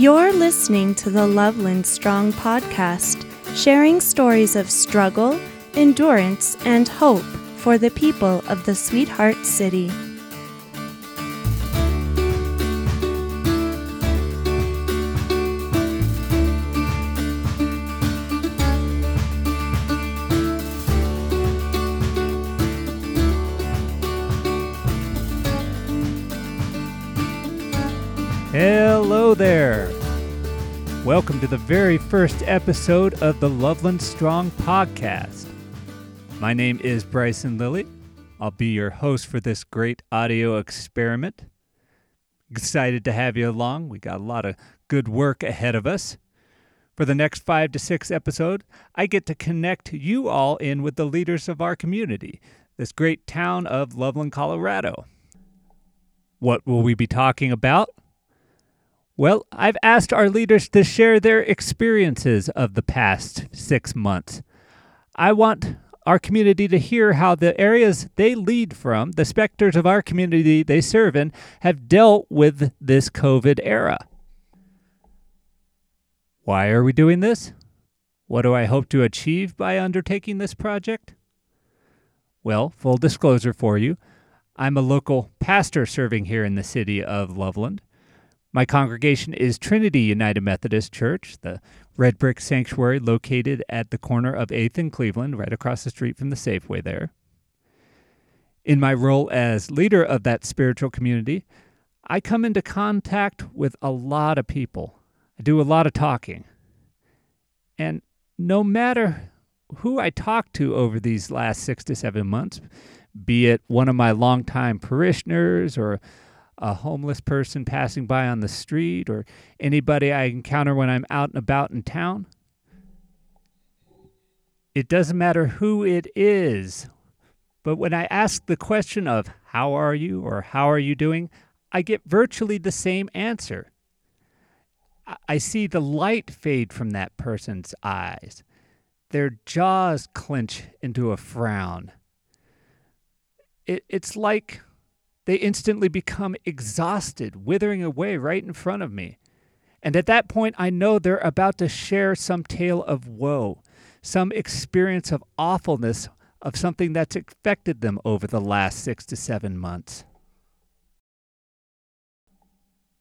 You're listening to the Loveland Strong podcast, sharing stories of struggle, endurance, and hope for the people of the Sweetheart City. Hello there. Welcome to the very first episode of the Loveland Strong podcast. My name is Bryson Lillie. I'll be your host for this great audio experiment. Excited to have you along. We got a lot of good work ahead of us. For the next five to six episodes, I get to connect you all in with the leaders of our community, this great town of Loveland, Colorado. What will we be talking about? Well, I've asked our leaders to share their experiences of the past six months. I want our community to hear how the areas they lead from, the specters of our community they serve in, have dealt with this COVID era. Why are we doing this? What do I hope to achieve by undertaking this project? Well, full disclosure for you, I'm a local pastor serving here in the city of Loveland. My congregation is Trinity United Methodist Church, the red brick sanctuary located at the corner of 8th and Cleveland, right across the street from the Safeway there. In my role as leader of that spiritual community, I come into contact with a lot of people. I do a lot of talking. And no matter who I talk to over these last six to seven months, be it one of my longtime parishioners or a homeless person passing by on the street or anybody I encounter when I'm out and about in town. It doesn't matter who it is. But when I ask the question of how are you or how are you doing, I get virtually the same answer. I see the light fade from that person's eyes. Their jaws clench into a frown. It, it's like they instantly become exhausted, withering away right in front of me. And at that point, I know they're about to share some tale of woe, some experience of awfulness of something that's affected them over the last six to seven months.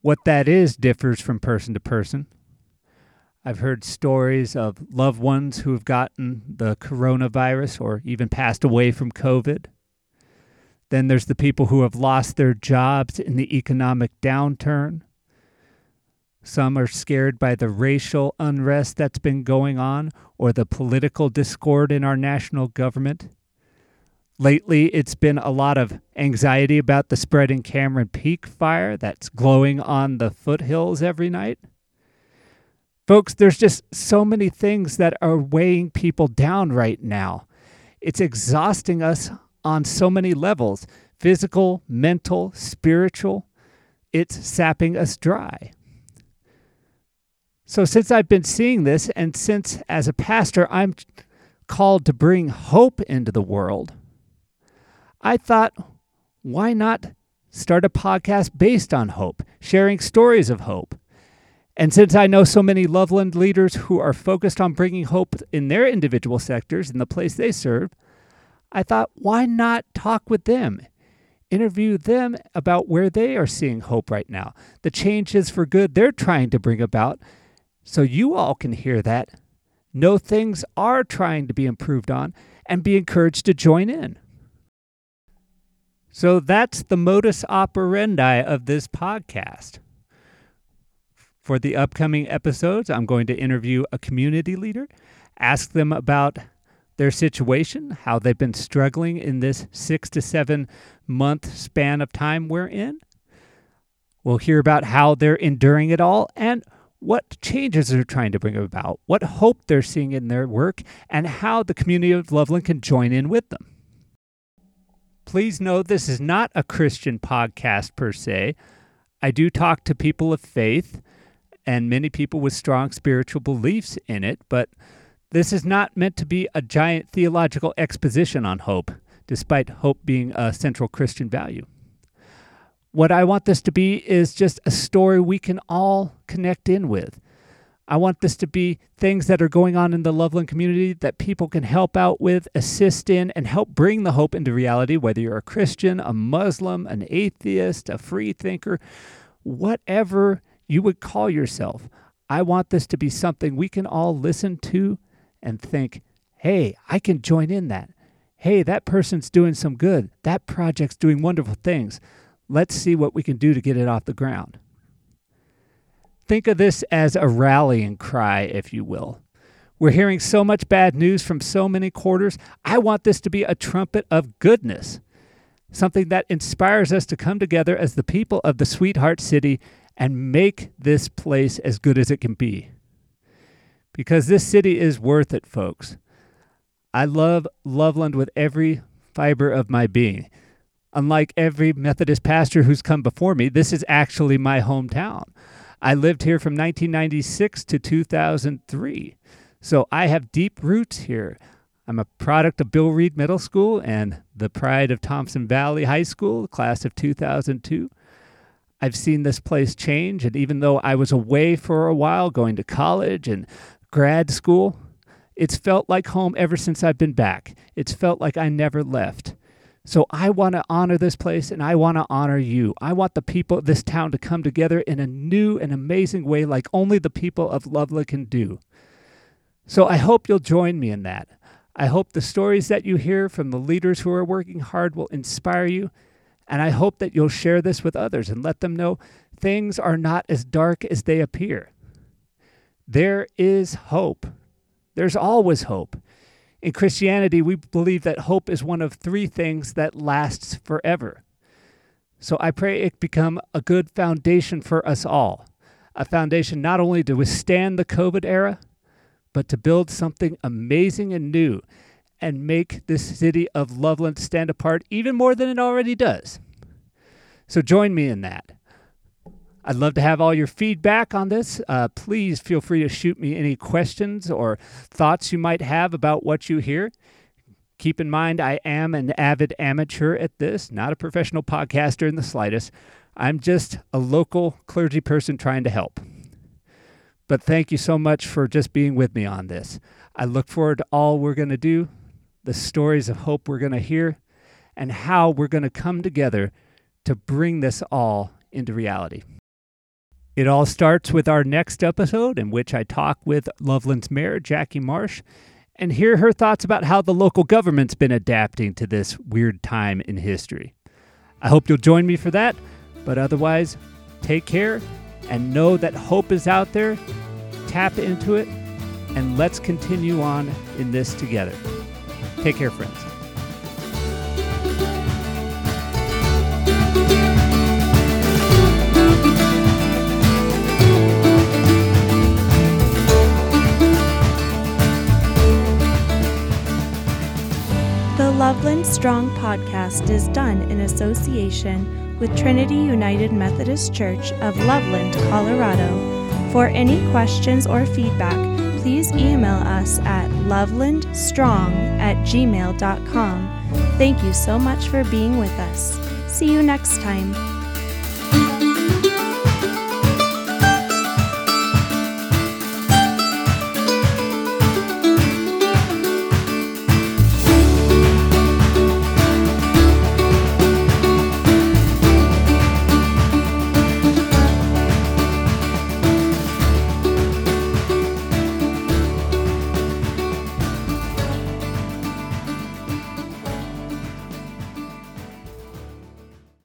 What that is differs from person to person. I've heard stories of loved ones who have gotten the coronavirus or even passed away from COVID. Then there's the people who have lost their jobs in the economic downturn. Some are scared by the racial unrest that's been going on or the political discord in our national government. Lately, it's been a lot of anxiety about the spreading Cameron Peak fire that's glowing on the foothills every night. Folks, there's just so many things that are weighing people down right now. It's exhausting us on so many levels physical, mental, spiritual. It's sapping us dry. So, since I've been seeing this, and since as a pastor I'm called to bring hope into the world, I thought, why not start a podcast based on hope, sharing stories of hope? And since I know so many Loveland leaders who are focused on bringing hope in their individual sectors in the place they serve, I thought, why not talk with them? Interview them about where they are seeing hope right now, the changes for good they're trying to bring about, so you all can hear that, know things are trying to be improved on, and be encouraged to join in. So that's the modus operandi of this podcast. For the upcoming episodes, I'm going to interview a community leader, ask them about their situation, how they've been struggling in this six to seven month span of time we're in. We'll hear about how they're enduring it all and what changes they're trying to bring about, what hope they're seeing in their work, and how the community of Loveland can join in with them. Please know this is not a Christian podcast per se. I do talk to people of faith and many people with strong spiritual beliefs in it, but this is not meant to be a giant theological exposition on hope, despite hope being a central Christian value. What I want this to be is just a story we can all connect in with. I want this to be things that are going on in the Loveland community that people can help out with, assist in, and help bring the hope into reality, whether you're a Christian, a Muslim, an atheist, a free thinker, whatever you would call yourself. I want this to be something we can all listen to and think, hey, I can join in that. Hey, that person's doing some good. That project's doing wonderful things. Let's see what we can do to get it off the ground. Think of this as a rallying cry, if you will. We're hearing so much bad news from so many quarters. I want this to be a trumpet of goodness, something that inspires us to come together as the people of the Sweetheart City and make this place as good as it can be. Because this city is worth it, folks. I love Loveland with every fiber of my being. Unlike every Methodist pastor who's come before me, this is actually my hometown. I lived here from 1996 to 2003. So I have deep roots here. I'm a product of Bill Reed Middle School and the pride of Thompson Valley High School, class of 2002. I've seen this place change, and even though I was away for a while going to college and grad school, it's felt like home ever since I've been back. It's felt like I never left. So I want to honor this place and I want to honor you. I want the people of this town to come together in a new and amazing way like only the people of Loveland can do. So I hope you'll join me in that. I hope the stories that you hear from the leaders who are working hard will inspire you. And I hope that you'll share this with others and let them know things are not as dark as they appear. There is hope. There's always hope. In Christianity, we believe that hope is one of three things that lasts forever. So I pray it become a good foundation for us all. A foundation not only to withstand the COVID era, but to build something amazing and new and make this city of Loveland stand apart even more than it already does. So join me in that. I'd love to have all your feedback on this. Uh, please feel free to shoot me any questions or thoughts you might have about what you hear. Keep in mind, I am an avid amateur at this, not a professional podcaster in the slightest. I'm just a local clergy person trying to help. But thank you so much for just being with me on this. I look forward to all we're going to do, the stories of hope we're going to hear, and how we're going to come together to bring this all into reality. It all starts with our next episode, in which I talk with Loveland's mayor, Jacki Marsh, and hear her thoughts about how the local government's been adapting to this weird time in history. I hope you'll join me for that, but otherwise, take care and know that hope is out there. Tap into it, and let's continue on in this together. Take care, friends. Loveland Strong podcast is done in association with Trinity United Methodist Church of Loveland, Colorado. For any questions or feedback, please email us at lovelandstrong at gmail.com. Thank you so much for being with us. See you next time.